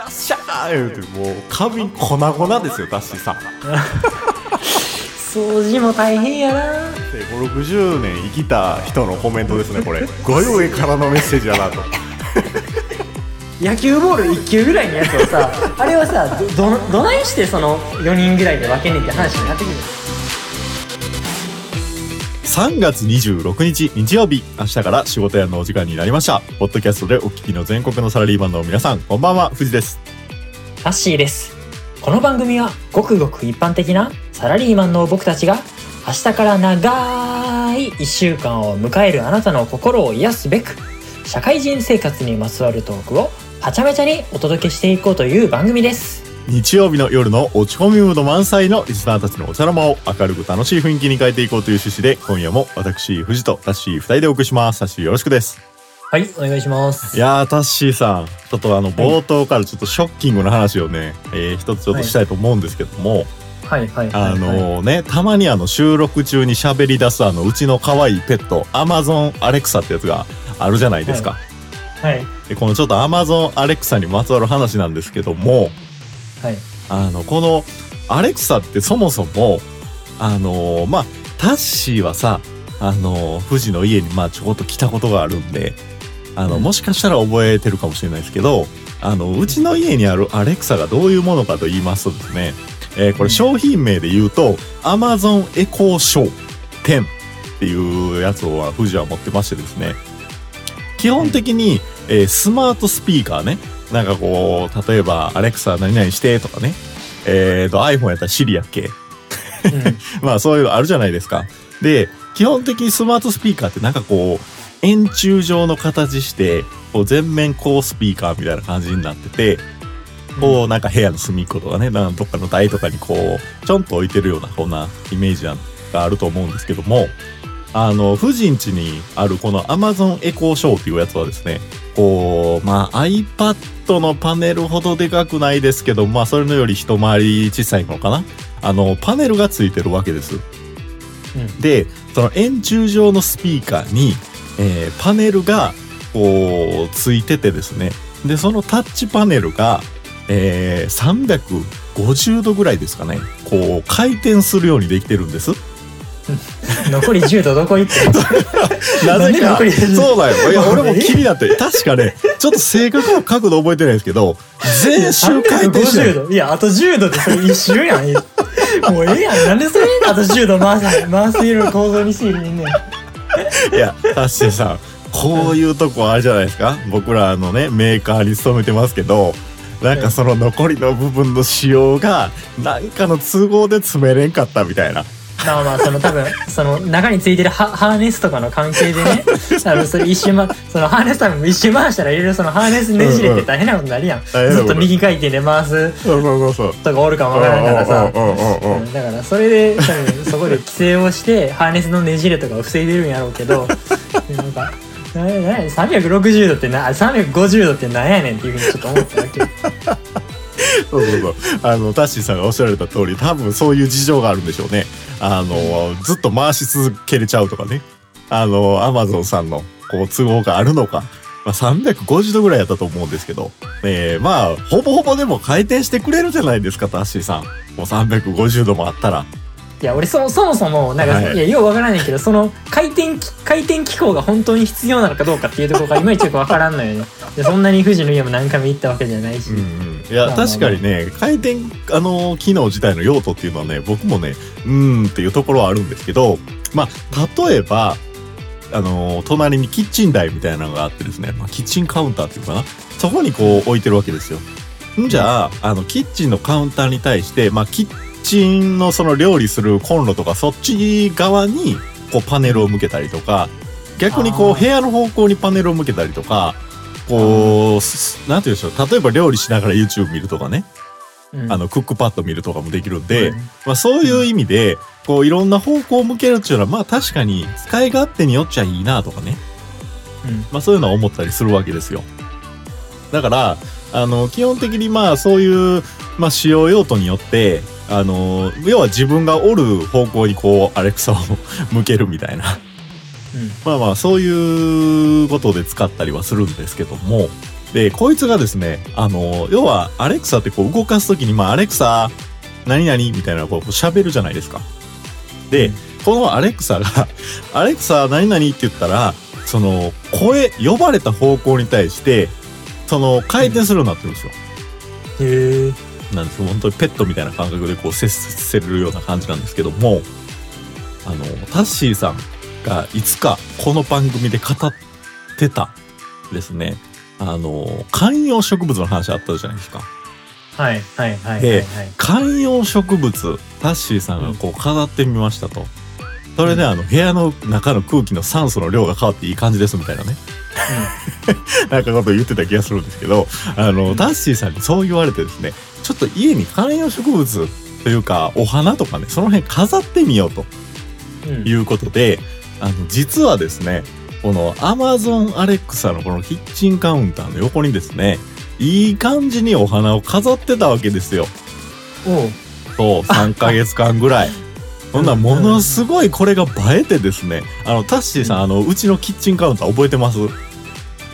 らっしゃい言うてもう花瓶粉々ですよタッシーさん。掃除も大変やな。で560年生きた人のコメントですねこれ。ご用意からのメッセージやなと。野球ボール1球ぐらいのやつをさあれはさどどどないしてその4人ぐらいで分けんねんって話になってくる3月26日日曜日明日から仕事やのお時間になりました。ポッドキャストでお聞きの全国のサラリーマンの皆さんこんばんは藤です。タッシーです。この番組はごくごく一般的なサラリーマンの僕たちが明日から長い1週間を迎えるあなたの心を癒すべく社会人生活にまつわるトークをはちゃめちゃにお届けしていこうという番組です。日曜日の夜の落ち込みムード満載のリスナーたちのお茶の間を明るく楽しい雰囲気に変えていこうという趣旨で今夜も私藤とタッシー2人でお送りします。タッシーよろしくです。はいお願いします。いやータッシーさんちょっとあの冒頭からちょっとショッキングな話をね、えー一つちょっとしたいと思うんですけども、はい。はいはい、あのねたまにあの収録中に喋り出すあのうちの可愛いペットアマゾンアレクサってやつがあるじゃないですか、はい。でこのちょっとアマゾンアレクサにまつわる話なんですけどもはい。あのこのアレクサってそもそもあのまあタッシーはさあの富士の家にまあちょこっと来たことがあるんであの、うん。もしかしたら覚えてるかもしれないですけどあのうちの家にあるアレクサがどういうものかと言いますとですね、えーこれ商品名で言うと Amazon エコーショー10っていうやつを富士は持ってましてですね基本的に、えースマートスピーカーねなんかこう例えば「アレクサ何々して」とかね。えーと iPhone やったら Siri やっけ？うん。まあそういうのあるじゃないですか。で、基本的にスマートスピーカーってなんかこう、円柱状の形して、こう全面高スピーカーみたいな感じになってて、こうなんか部屋の隅っことかね、なんかどっかの台とかにこう、ちょんと置いてるような、こんなイメージがあると思うんですけども、あの、富士ん家にあるこの Amazon エコーショーっていうやつはですね、こう、まあ iPad のパネルほどでかくないですけど、まあそれのより一回り小さいのかなあの、パネルがついてるわけです。うんで、その円柱状のスピーカーに、えーパネルが、こう、ついててですね。で、そのタッチパネルが、えー350度ぐらいですかね。こう、回転するようにできてるんです。残り10度どこ行ってんの？なぜか、そうだよ。いや、俺もえ？気になって、確かね、ちょっと正確な角度覚えてないですけど、全周回転してる。350度。いやあと10度でそれ一周やん。もうええやん。なんでそれあと10度回す回せる構造にしていんねん。いや、タッシーさん、こういうとこあるじゃないですか？僕らあのね、メーカーに勤めてますけど、なんかその残りの部分の仕様が、なんかの都合で詰めれんかったみたいな。まあまあその多分 その中についてるハハーネスとかの関係でね 多分それ一周まそのハーネス多分一周回したらいろいろそのハーネスねじれて大変なことになるやん、変なことずっと右回転で回す。とかおるかもわからんからさ。うんうんうんうんうんうん。だからそれで多分そこで規制をしてハーネスのねじれとかを防いでるんやろうけどなんかなな360度ってな350度ってなんやねんっていうふうにちょっと思ったわけそうそうそう。あの、タッシーさんがおっしゃられた通り、多分そういう事情があるんでしょうね。あの、ずっと回し続けれちゃうとかね。あの、アマゾンさんの、こう、都合があるのか。まあ、350度ぐらいやったと思うんですけど。えー、まあ、ほぼほぼでも回転してくれるじゃないですか、タッシーさん。もう350度もあったら。いや俺そそもそもなんか、はい。い、やようわからないけどその回転き回転機構が本当に必要なのかどうかっていうところがいまいちよくわからんのよね。でそんなに富士の家も何回も行ったわけじゃないし、うんうん。いや、まあまあ。確かにね、回転、あの、機能自体の用途っていうのはね、僕もね、うーんっていうところはあるんですけど、まあ、例えば、あの、隣にキッチン台みたいなのがあってですね、まあ、キッチンカウンターっていうかな、そこにこう置いてるわけですよ。んじゃあ、あの、キッチンのカウンターに対して、まあ、キッチンのその料理するコンロとか、そっち側に、こう、パネルを向けたりとか、逆にこう、部屋の方向にパネルを向けたりとか、こう、すなんて言うんでしょう、例えば料理しながら YouTube 見るとかね、うん。あの、クックパッド見るとかもできるんで、うんまあそういう意味で、こういろんな方向を向けるっていうのは、まあ確かに使い勝手によっちゃいいなとかね。うん。まあそういうのは思ったりするわけですよ。だから、あの、基本的にまあそういう、まあ使用用途によって、あの、要は自分がおる方向にこう、アレクサを向けるみたいな。うんまあまあそういうことで使ったりはするんですけども、で、こいつがですね、あの、要は、アレクサってこう動かすときに、まあ、アレクサ、何々みたいなこう喋るじゃないですか。で、うんこのアレクサが、アレクサ何々って言ったら、その、声、呼ばれた方向に対して、その、回転するようになってるんですよ。へえ。なんです本当にペットみたいな感覚でこう接せるような感じなんですけども、あの、タッシーさんがいつかこの番組で語ってたですね、あの、観葉植物の話あったじゃないですか。はいはいはいはい、ではい。観葉植物、タッシーさんがこう語ってみましたと。それであの部屋の中の空気の酸素の量が変わっていい感じですみたいなね。なんかこと言ってた気がするんですけど、あの、タッシーさんにそう言われてですね、ちょっと家に観葉植物というか、お花とかね、その辺飾ってみようとうん。うん。いうことで、あの、実はですね、この Amazon Alexa のこのキッチンカウンターの横にですね、いい感じにお花を飾ってたわけですよ。おう。そう、3ヶ月間ぐらい。ほんならものすごいこれが映えてですね、あの、タッシーさん、あの、うちのキッチンカウンター覚えてます？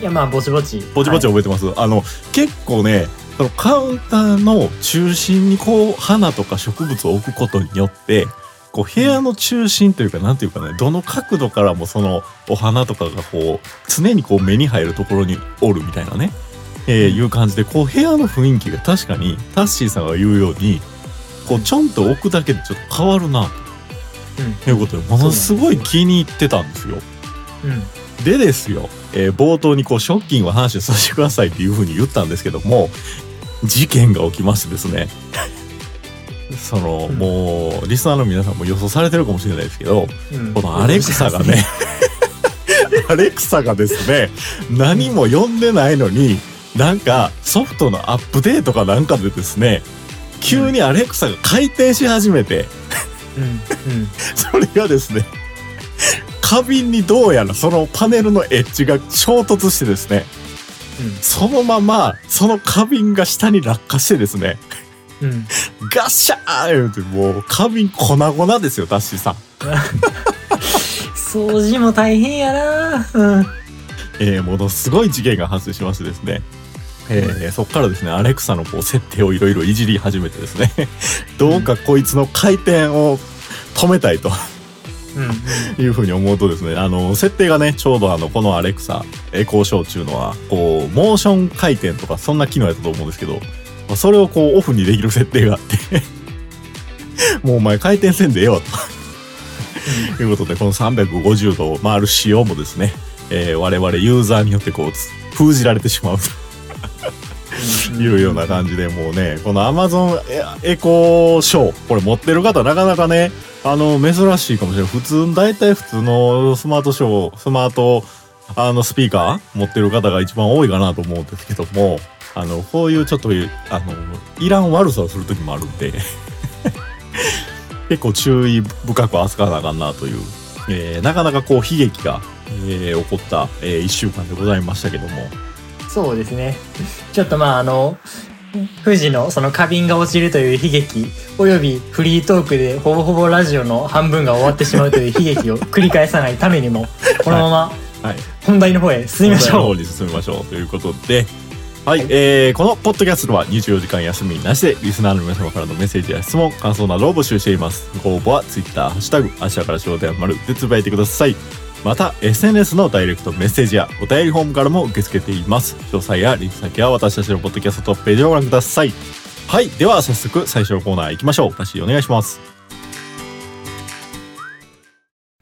いやまあぼちぼち。ぼちぼちはい覚えてます、あの、結構ね、そのカウンターの中心にこう、花とか植物を置くことによって、こう、部屋の中心というか、なんていうかね、どの角度からもそのお花とかがこう、常にこう目に入るところにおるみたいなね、えーいう感じで、こう、部屋の雰囲気が確かに、タッシーさんが言うように、こう、ちょんと置くだけでちょっと変わるな、うん。ということで、ものすごい気に入ってたんですよ。うん。でですよ、えー冒頭にこうショッキングな話をさせてくださいっていうふうに言ったんですけども事件が起きましてですね その、うんもうリスナーの皆さんも予想されてるかもしれないですけどうん。このアレクサがね アレクサがですね何も読んでないのになんかソフトのアップデートかなんかでですね急にアレクサが回転し始めて、うん。うん。それがですね、花瓶にどうやらそのパネルのエッジが衝突してですね、そのままその花瓶が下に落下してですね、うん。うん。ガッシャー言うてもう花瓶粉々ですよ、ダッシーさん。掃除も大変やな。うん。えー、ものすごい事件が発生しましてですね、えーそっからですね、アレクサのこう設定をいろいろいじり始めてですね、どうかこいつの回転を止めたいと。うん。いうふうに思うとですね、あの、設定がね、ちょうどあの、このアレクサ、エコーショーっていうのは、こう、モーション回転とか、そんな機能やったと思うんですけど、まあそれをこう、オフにできる設定があって、もうお前回転せんでええわ、と。いうことで、この350度を回る仕様もですね、えー我々ユーザーによってこう、つ封じられてしまうと いうような感じで、もうね、この Amazon エコーショー、これ持ってる方なかなかね、あの、珍しいかもしれない。普通、大体普通のスマートショー、スマート、あの、スピーカー持ってる方が一番多いかなと思うんですけども、あの、こういうちょっと、あの、いらん悪さをする時もあるんで、結構注意深く扱わなあかんなという、えーなかなかこう悲劇が、えー起こった、え1週間でございましたけども、そうですね。ちょっとまああの、富士のその花瓶が落ちるという悲劇、およびフリートークでほぼほぼラジオの半分が終わってしまうという悲劇を繰り返さないためにも、このままはい。本題の方へ進みましょう。本題の方に進みましょうということで、はい、えー、このポッドキャストでは24時間休みなしでリスナーの皆様からのメッセージや質問、感想などを募集しています。ご応募は Twitter、ハッシュタグ、明日から仕事やまるでつぶやいてください。また、SNS のダイレクトメッセージやお便りフォームからも受け付けています。詳細やリンク先は私たちのポッドキャストトップページをご覧ください。はい、では早速最初のコーナー行きましょう。私お願いします。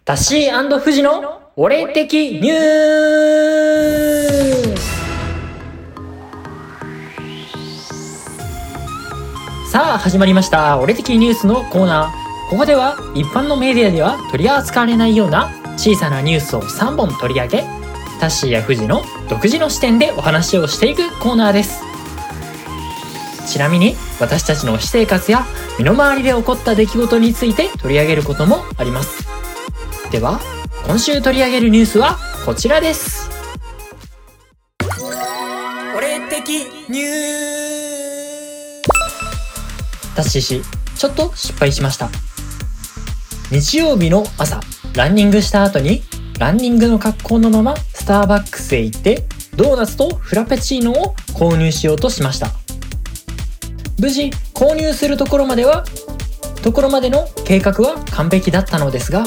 タッシー富士の俺的ニュースさあ始まりました俺的ニュースのコーナーここでは一般のメディアでは取り扱われないような小さなニュースを3本取り上げタッシーや富士の独自の視点でお話をしていくコーナーです。ちなみに私たちの私生活や身の回りで起こった出来事について取り上げることもあります。では今週取り上げるニュースはこちらです。俺的ニュータッシー氏ちょっと失敗しました。日曜日の朝ランニングした後にランニングの格好のままスターバックスへ行ってドーナツとフラペチーノを購入しようとしました。無事購入するところまではところまでの計画は完璧だったのですが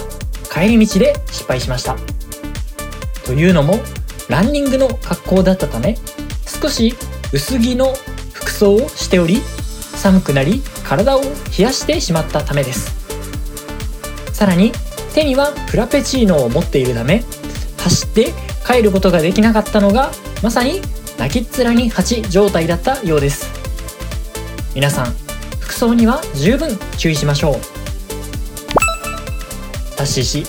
帰り道で失敗しました。というのもランニングの格好だったため少し薄着の服装をしており寒くなり体を冷やしてしまったためです。さらに手にはフラペチーノを持っているため走って帰ることができなかったのがまさに泣きっ面に蜂状態だったようです。皆さん服装には十分注意しましょう。タッシー氏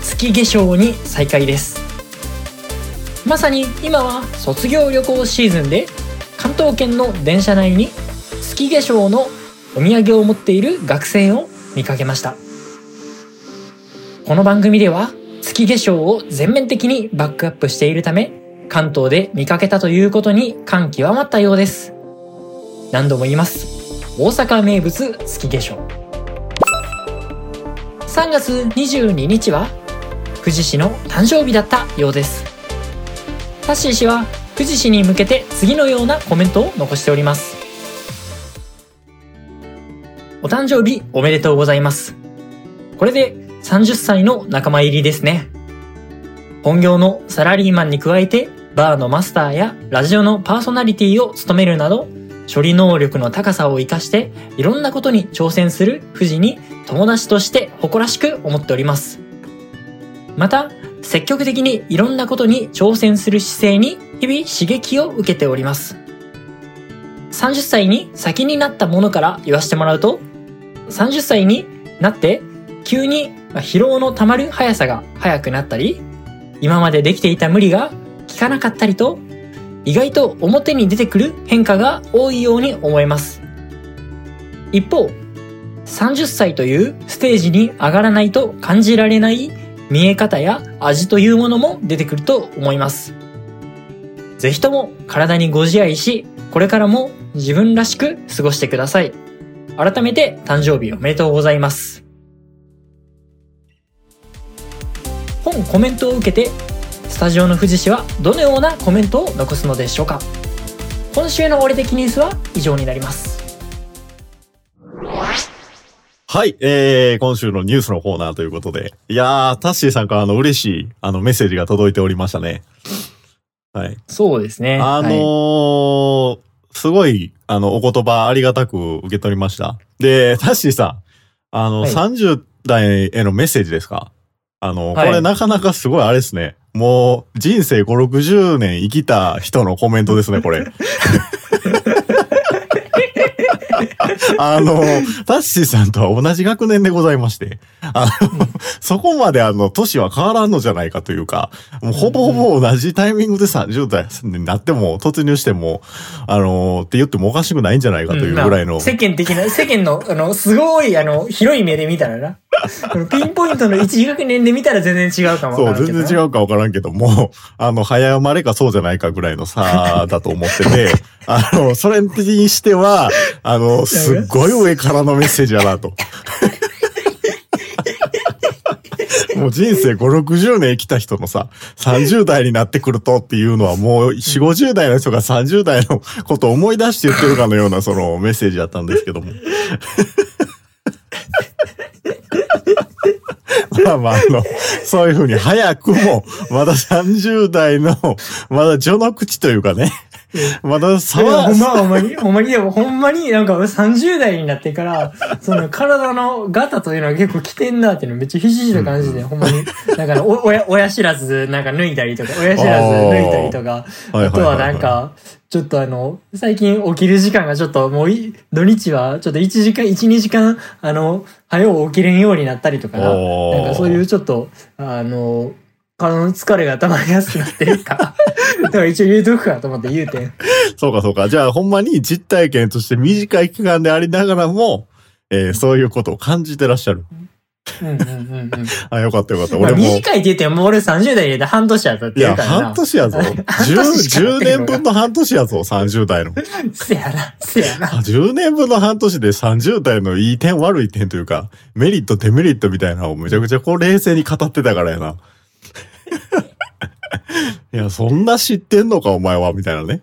月化粧に再開です。まさに今は卒業旅行シーズンで関東圏の電車内に月化粧のお土産を持っている学生を見かけました。この番組では月化粧を全面的にバックアップしているため関東で見かけたということに感極まったようです。何度も言います。大阪名物月化粧。3月22日は富士市の誕生日だったようです。タッシー氏は富士市に向けて次のようなコメントを残しております。お誕生日おめでとうございます。これで30歳の仲間入りですね。本業のサラリーマンに加えてバーのマスターやラジオのパーソナリティを務めるなど処理能力の高さを活かしていろんなことに挑戦する富士に友達として誇らしく思っております。また積極的にいろんなことに挑戦する姿勢に日々刺激を受けております。30歳に先になったものから言わせてもらうと30歳になって急にま疲労の溜まる速さが速くなったり今までできていた無理が効かなかったりと意外と表に出てくる変化が多いように思えます。一方30歳というステージに上がらないと感じられない見え方や味というものも出てくると思います。ぜひとも体にご自愛しこれからも自分らしく過ごしてください。改めて誕生日おめでとうございます。コメントを受けてスタジオの富士氏はどのようなコメントを残すのでしょうか今週の俺的ニュースは以上になりますはい、えー、今週のニュースのコーナーということで。いやー、タッシーさんからあの嬉しい、あのメッセージが届いておりましたね。はい。そうですねあのーすごい、あの、お言葉ありがたく受け取りました。で、タッシーさん、あの、はい30代へのメッセージですか？あの、はいこれなかなかすごいあれですね。もう、人生5、60年生きた人のコメントですね、これ。あの、タッシーさんとは同じ学年でございまして、あの、そこまであの、年は変わらんのじゃないかというか、もうほぼほぼ同じタイミングで30代になっても、突入しても、あの、って言ってもおかしくないんじゃないかというぐらいの。うんまあ世間的な、世間の、あの、すごい、あの、広い目で見たらな。ピンポイントの一学年で見たら全然違うかもわそう。全然違うかわからんけども、あの、早生まれかそうじゃないかぐらいの差だと思ってて、あの、それにしては、あの、すっごい上からのメッセージやなと。もう人生5、60年生きた人のさ、30代になってくるとっていうのはもう4、50代の人が30代のことを思い出して言ってるかのようなそのメッセージだったんですけども。まあまあ、あの、そういうふうに早くも、まだ30代の、まだ序の口というかね、まだ差いやはほんま、ほんまに、ほんまに、でもほんまになんか30代になってから、その体のガタというのは結構来てんなっていうのめっちゃひしひしと感じて、ほんまに、なんかあのお親、親知らずなんか抜いたりとか、親知らず抜いたりとか、あとはなんか、ちょっとあの、最近起きる時間がちょっともうい、土日はちょっと1時間、1、2時間、あの、早う起きれんようになったりとかな、なんかそういうちょっと、あの、体の疲れが溜まりやすくなってるから、だから一応言うとくかと思って言うてん。そうかそうか。じゃあほんまに実体験として短い期間でありながらも、えーそういうことを感じてらっしゃる。うんうんうんうん。あ、よかったよかった。まあ俺も。短いって言っても俺30代で半年やったっていや、言うからな。半年やぞ。半年や 10, ってへんのか10年分の半年やぞ、30代の。せやな、せやな。10年分の半年で30代のいい点悪い点というか、メリットデメリットみたいなのをめちゃくちゃこう冷静に語ってたからやな。いや、そんな知ってんのか、お前は、みたいなね。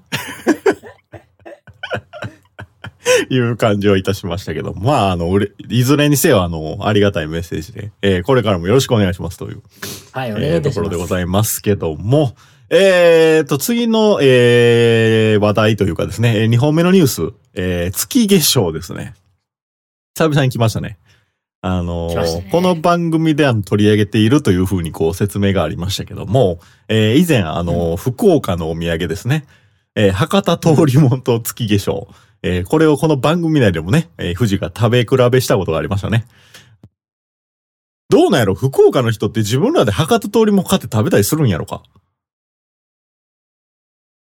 いう感じをいたしましたけど、まあ、あの、いずれにせよ、あの、ありがたいメッセージで、えーこれからもよろしくお願いしますという、はい、おえーと願いします。ころでございますけども、えーと、次の、えー話題というかですね、2本目のニュース、えー月月賞ですね。久々に来ましたね。あのねこの番組で取り上げているというふうにこう説明がありましたけども、えー以前あの、福岡のお土産ですね、えー博多通りもんと月化粧、えーこれをこの番組内でもね、えー富士が食べ比べしたことがありましたね。どうなんやろ？福岡の人って自分らで博多通りもん買って食べたりするんやろか？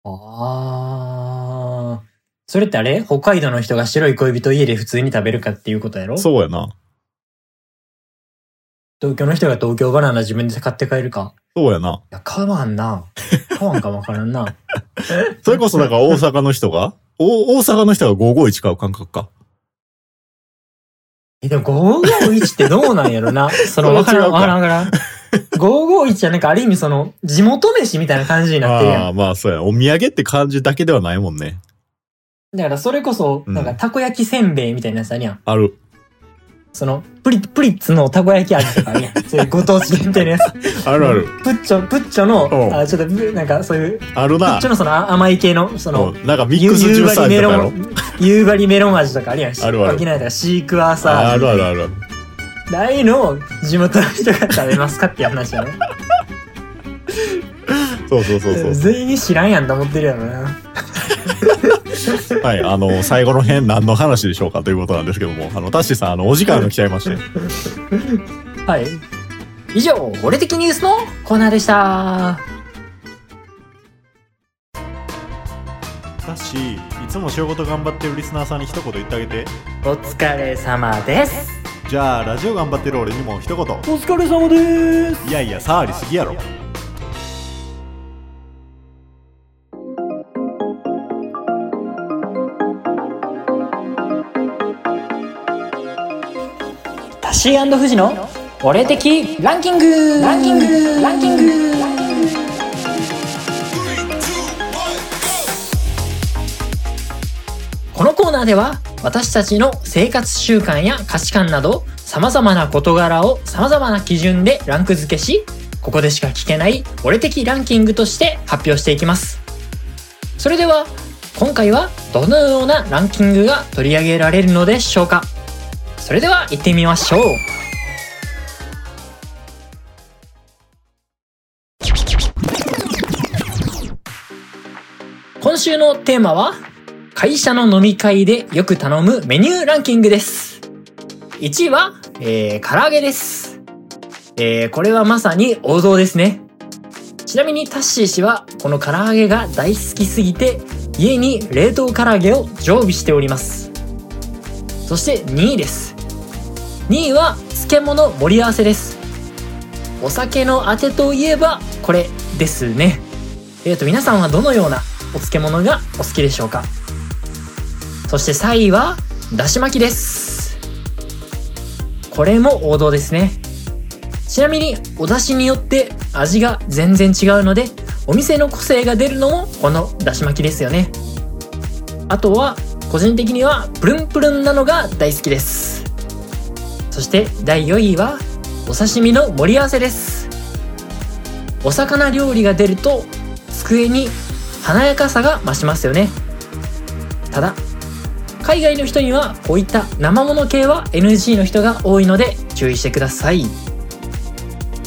あー。それってあれ？北海道の人が白い恋人家で普通に食べるかっていうことやろ？そうやな。東京の人が東京バナナ自分で買って帰るか？そうやな。いや、買わんな。買わんかもわからんな。それこそだから大阪の人がお大阪の人が551買う感覚か。え、でも551ってどうなんやろな。その、わからん、わからん、わからん。551はなんかある意味その、地元飯みたいな感じになってるやんああ、まあそうや。お土産って感じだけではないもんね。だからそれこそ、うんなんかたこ焼きせんべいみたいなやつあるやん。ある。その、プリ、プリッツのたこ焼き味とかあるやん。そういうご当地限定のやつ。あるある。プッチョ、プッチョうんの、あ、ちょっとぶ、なんかそういう、あるなプッチョ。のそのあ甘い系の、その、うんなんかミックスジュース味とかやろ夕張メロン味とかあるやん。あるあるシークワーサーあ味。るあるあるあいうのを地元の人が食べますかっていう話やろ。そうそうそうそう。全員知らんやんと思ってるやろな。はい。あの、最後の辺何の話でしょうかということなんですけども、あの、タッシーさん、あの、お時間が来ちゃいまして。はい。以上、俺的ニュースのコーナーでした。タッシー、いつも仕事頑張ってるリスナーさんに一言言ってあげて。お疲れ様です。じゃあ、ラジオ頑張ってる俺にも一言。お疲れ様です。いやいや、触りすぎやろ。シーフジの俺的ランキング。ランキング。ランキング。このコーナーでは私たちの生活習慣や価値観など様々な事柄を様々な基準でランク付けしここでしか聞けない俺的ランキングとして発表していきます。それでは今回はどのようなランキングが取り上げられるのでしょうか？それでは行ってみましょう。今週のテーマは会社の飲み会でよく頼むメニューランキングです。1位は、えー、唐揚げです、えー、これはまさに王道ですね。ちなみにタッシー氏はこの唐揚げが大好きすぎて家に冷凍唐揚げを常備しております。そして2位です。2位は漬物盛り合わせです。お酒のあてといえばこれですね。えーと皆さんはどのようなお漬物がお好きでしょうか？そして3位はだし巻きです。これも王道ですね。ちなみにお出汁によって味が全然違うのでお店の個性が出るのもこのだし巻きですよね。あとは個人的にはプルンプルンなのが大好きです。そして第4位はお刺身の盛り合わせです。お魚料理が出ると机に華やかさが増しますよね。ただ海外の人にはこういった生もの系は NG の人が多いので注意してください。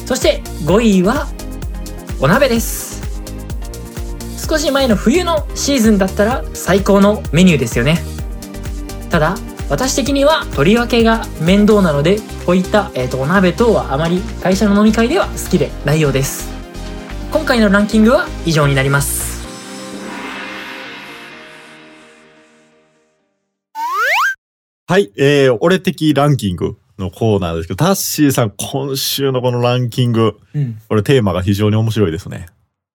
そして5位はお鍋です。少し前の冬のシーズンだったら最高のメニューですよね。ただ私的には取り分けが面倒なのでこういった、えー、とお鍋等はあまり会社の飲み会では好きでないようです。今回のランキングは以上になります。はい、えー、俺的ランキングのコーナーですけど、タッシーさん、今週のこのランキング、うん。これテーマが非常に面白いですね。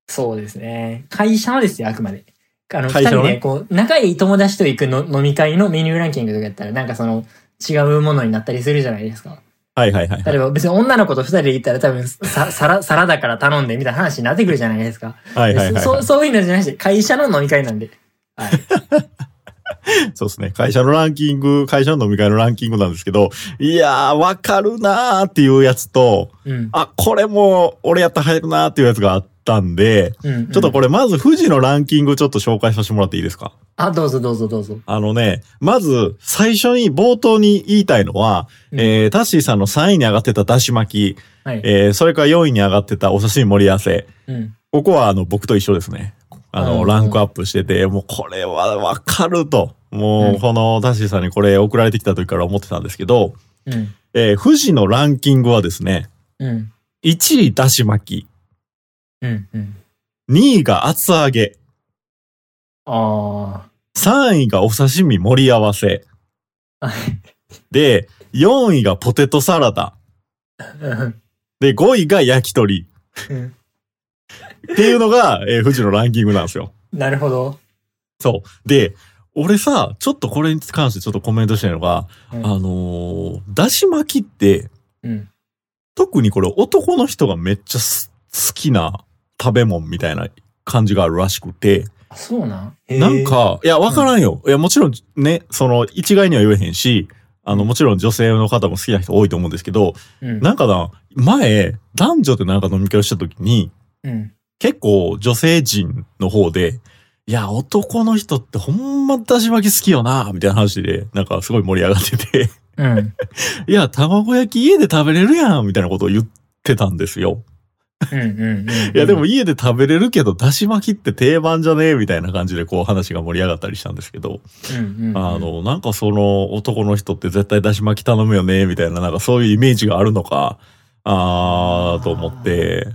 そうですね。会社のですよあくまであの、二人で、こう、仲いい友達と行くの飲み会のメニューランキングとかやったら、なんかその、違うものになったりするじゃないですか。はいはいはい。例えば別に女の子と二人で行ったら多分さ、サラ、サラダから頼んでみたいな話になってくるじゃないですか。はいはいはい。そそういうのじゃなくて、会社の飲み会なんで。はい。そうですね。会社のランキング、会社の飲み会のランキングなんですけど、いやー、わかるなーっていうやつと、うん。あ、これも俺やったら入るなーっていうやつがあったんで、うん、ちょっとこれまず富士のランキングちょっと紹介させてもらっていいですか？あ、どうぞどうぞどうぞ。あのね、まず最初に冒頭に言いたいのは、うんえー、タッシーさんの3位に上がってただし巻き、はい。えー、それから4位に上がってたお刺身盛り合わせ、うん。ここはあの僕と一緒ですね。あの、うんランクアップしてて、もうこれはわかると。もうんうこのタッシーさんにこれ送られてきた時から思ってたんですけど、うん。えー、富士のランキングはですね、うん。1位だし巻うん。うん。き、2位が厚揚げ、あ3位がお刺身盛り合わせ。で、4位がポテトサラダ、う んで、5位が焼き鳥うんっていうのが、えー、富士のランキングなんですよ。なるほど。そう。で、俺さ、ちょっとこれに関してちょっとコメントしたいのが、うんあのーだし巻きって、うん。特にこれ男の人がめっちゃす好きな食べ物みたいな感じがあるらしくて、あそうなん？なん、か、いや、わからんよ。いや、もちろんね、その、一概には言えへんし、あの、もちろん女性の方も好きな人多いと思うんですけど、うん。なんかな、前、男女でなんか飲み会をした時に、うん。結構女性陣の方で、いや、男の人ってほんまだし巻き好きよな、みたいな話で、なんかすごい盛り上がってて、うん。いや、卵焼き家で食べれるやん、みたいなことを言ってたんですよ。うん。うん。うん。いや、でも家で食べれるけど、だし巻きって定番じゃねえみたいな感じでこう話が盛り上がったりしたんですけど。あ、の、なんかその男の人って絶対だし巻き頼むよね、みたいな、なんかそういうイメージがあるのか、あーと思って、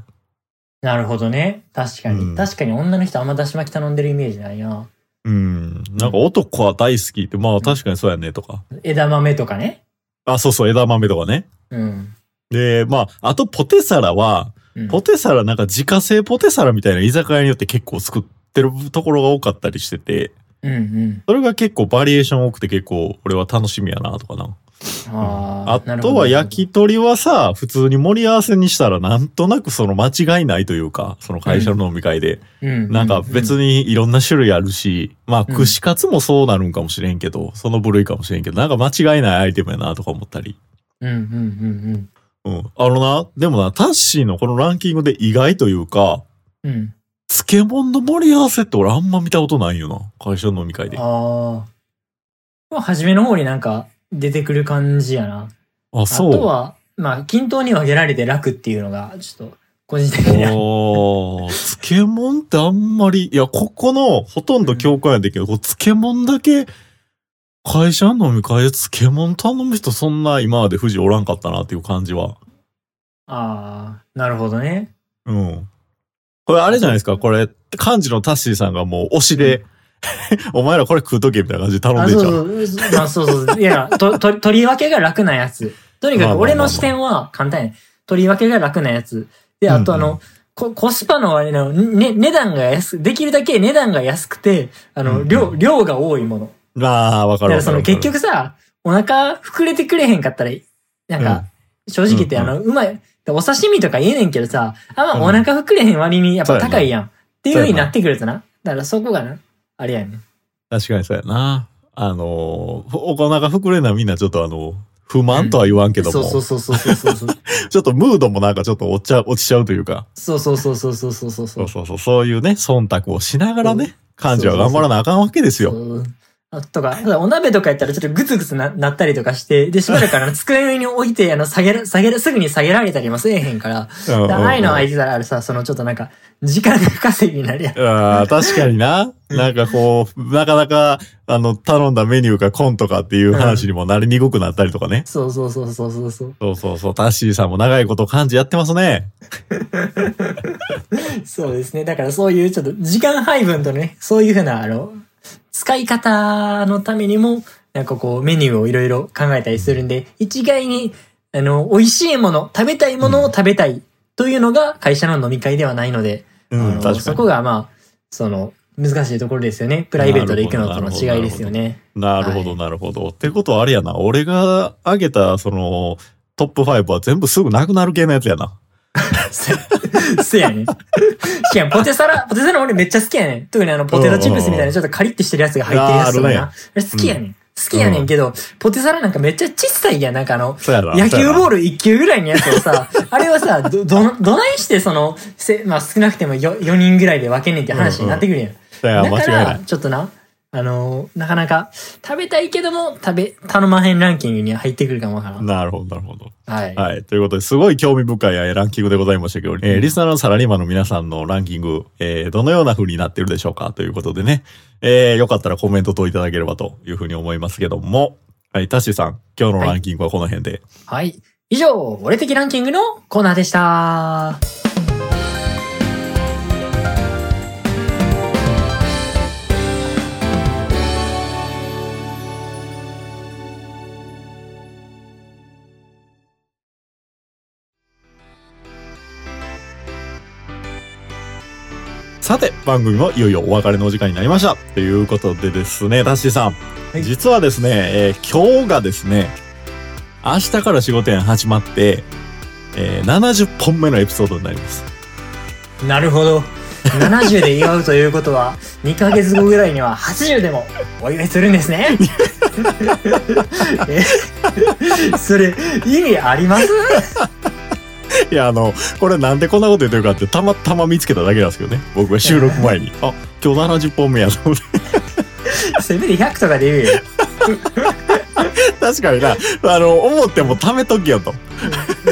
なるほどね。確かに。うん確かに女の人あんまだし巻き頼んでるイメージないな。うん、なんか男は大好きって、まあ確かにそうやね、とか。枝豆とかね。あ、そうそう、枝豆とかね。うん。で、まあ、あとポテサラは、うんポテサラなんか自家製ポテサラみたいな居酒屋によって結構作ってるところが多かったりしてて、うんうん。それが結構バリエーション多くて結構俺は楽しみやなとかな。ああとは焼き鳥はさ、普通に盛り合わせにしたらなんとなくその間違いないというか、その会社の飲み会で。うん。なんか別にいろんな種類あるし、まあうん串カツもそうなるんかもしれんけど、その部類かもしれんけど、なんか間違いないアイテムやなとか思ったり。うんうんうんうん。あのな、でもな、タッシーのこのランキングで意外というか、うん。うん。漬物の盛り合わせって俺あんま見たことないよな。会社の飲み会で。あ、あ初めの方になんか出てくる感じやな。あそう。とは、まあ、均等に分けられて楽っていうのが、ちょっと、個人的には。おー漬物ってあんまり、いや、ここのほとんど共感やでけど、こう漬物だけ、会社の飲み会で漬物頼む人そんな今まで富士おらんかったなっていう感じは。ああ、なるほどね。うん。これあれじゃないですか、これ、幹事のタッシーさんがもう推しで、お前らこれ食うとけみたいな感じで頼んあ、でんそうじゃん。そう。まあ、そうそう。いや、と、と、取り分けが楽なやつ。とにかく、俺の視点は簡単やね。取り分けが楽なやつ。で、あとあうんうの、ココスパの割の、ね、値段が安く、できるだけ値段が安くて、あの、うんうん量、量が多いもの。ああ、わかる。だからその結局さ、お腹膨れてくれへんかったら、なんか、正直言って、うんあの、うまい、お刺身とか言えねんけどさ、あんまうんお腹膨れへん割にやっぱ高いやん。っていう風になってくるとな。だからそこがな、あれやねん。確かにそうやな。あのー、お腹膨れんのはみんなちょっとあの、不満とは言わんけども、そうそうそうそうそうそう。ちょっとムードもなんかちょっと落ちちゃう、落ちちゃうというか、そうそうそうそうそうそうそう。そうそうそう、そういうね、忖度をしながらね、幹事は頑張らなあかんわけですよ。あとか、ただお鍋とかやったらちょっとグツグツななったりとかして、で、しばらくあの、机の上に置いて、あの、下げる、下げる、すぐに下げられたりもせえへんから、うんうんうんああいうの空いてたらあれさ、そのちょっとなんか、時間が稼ぎになるやん。あー確かにな。なんかこう、なかなか、あの、頼んだメニューがコンとかっていう話にもなりにくくなったりとかね。そうそうそうそうそうそう。そうそうそう、タッシーさんも長いこと漢字やってますね。そうですね。だからそういうちょっと時間配分とね、そういうふうな、あの、使い方のためにも、なんかこうメニューをいろいろ考えたりするんで、一概に、あの、美味しいもの、食べたいものを食べたいというのが会社の飲み会ではないので、うん、あのそこがまあ、その、難しいところですよね。プライベートで行くのとの違いですよね。に。なるほど、はいなるほど。ってことはあれやな、俺が挙げた、その、トップ5は全部すぐなくなる系のやつやな。せせやねん。しかもポテサラ、ポテサラ俺めっちゃ好きやねん。特にあのポテトチップスみたいなちょっとカリッてしてるやつが入ってるやつとかな。好きやねん。好きやねんけど、ポテサラなんかめっちゃ小さいやん。なんかあの。野球ボール。ル1球ぐらいのやつをさ、あれはさ、ど、ど、どないしてその、せ、まあ少なくても 4, 4人ぐらいで分けんねんって話になってくるやん。そうや、間違いだから。ちょっとな、あのーなかなか食べたいけども、食べ、頼まへんランキングには入ってくるかもわからん。なるほど、なるほど。はい。はい。ということで、すごい興味深いえーランキングでございましたけど、えーリスナーのサラリーマンの皆さんのランキング、えーどのような風になってるでしょうかということでね、えーよかったらコメント等いただければというふうに思いますけども、はい、タッシーさん、今日のランキングはこの辺で。はい。以上、俺的ランキングのコーナーでした。さて、番組もいよいよお別れのお時間になりました。ということでですね、タッシーさん、い実はですね、えー今日がですね、明日から仕事園始まって、えー70本目のエピソードになります。なるほど。70で祝うということは、2ヶ月後ぐらいには80でもお祝いするんですね。えそれ、意味あります？いや、あの、これなんでこんなこと言ってるかって、たまたま見つけただけなんですけどね。僕は収録前に。あ、今日70本目やと思って。せめて100とかで言うよ。確かにな、あの、思っても貯めときよと。う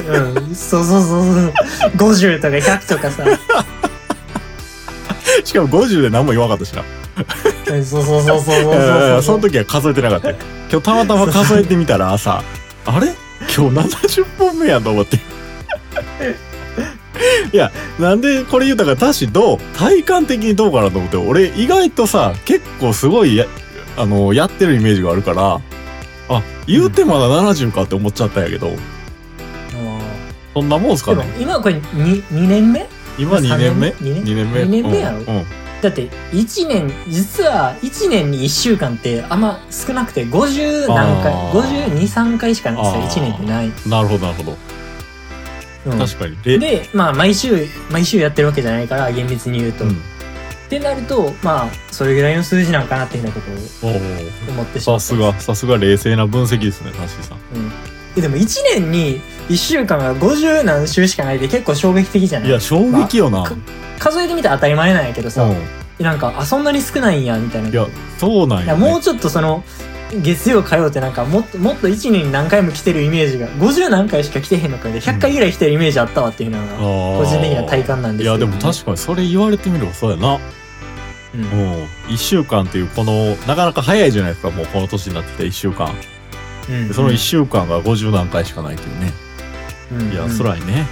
ん、そうそうそうそう。50とか100とかさ。しかも50で何も言わなかったしな。うんそうそうそうそうそうそそうの時は数えてなかったよ。今日たまたま数えてみたら朝、あれ？今日70本目やと思って。いや、なんでこれ言うたか、確かどう体感的にどうかなと思って、俺意外とさ、結構すごいや、あの、やってるイメージがあるから、あ、言うてまだ70かって思っちゃったんやけど、そんなもんすかね？今これ 2, 2年目？今2年目？3年 ?2 年？目？二年目やろ？うんうん。だって1年実は1年に1週間ってあんま少なくて50何回あー。523回しかないあー。1年ってない、なるほど、なるほど。うん確かに。で、でまあ毎週毎週やってるわけじゃないから厳密に言うと、うんってなるとまあそれぐらいの数字なんかなっていうようなことを思ってしまったさすが、さすが冷静な分析ですね、タッシーさん。うんえでも1年に1週間が50何週しかないって結構衝撃的じゃない？いや、衝撃よな。か数えてみたら当たり前なんやけどさ、うん。なんかあそんなに少ないんやみたいないや、そうなんや、ね。いやもうちょっとその月曜火曜ってなんかもっともっと1年に何回も来てるイメージが50何回しか来てへんのかで100回ぐらい来てるイメージあったわっていうのが個個人的な体感なんですいや、けどでも確かにそれ言われてみればそうやな。うんうん。一週間っていうこの、なかなか早いじゃないですか、もうこの年になってきた一週間。うんでその一週間が50何回しかないっていうね。うんいや、うん辛いね。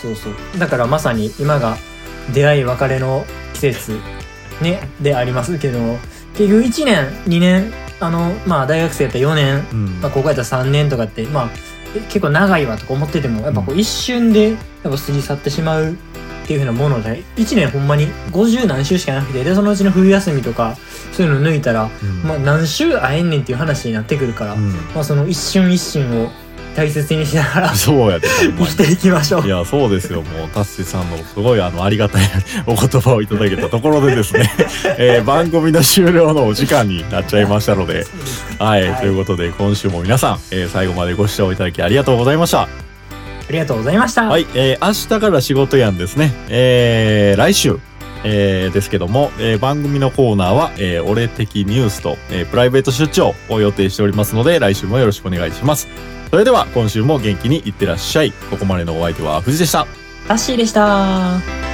そうそうだからまさに今が出会い別れの季節ねでありますけど結局1年2年あのまあ大学生やったら4年うん。まあ、ここやったら3年とかって、まあ、え結構長いわとか思ってても、やっぱこう一瞬で、やっぱ過ぎ去ってしまうっていうふうなもので、1年ほんまに50何週しかなくて、で、そのうちの冬休みとか、そういうの抜いたら、うん。まあ何週会えんねんっていう話になってくるから、うん。まあその一瞬一瞬を大切にしながら そうやで、ほんまに生きていきましょうい。や、そうですよ。もう、タッシーさんのすごいあの、ありがたいお言葉をいただけたところでですね、えー番組の終了のお時間になっちゃいましたので、はい、はいということで、今週も皆さん、えー最後までご視聴いただきありがとうございました。ありがとうございました。はい、えー明日から仕事やんですね。えー来週、えーですけども、えー番組のコーナーは、えー俺的ニュースと、えプライベート出張を予定しておりますので、来週もよろしくお願いします。それでは、今週も元気にいってらっしゃい。ここまでのお相手は藤でした。タッシーでした。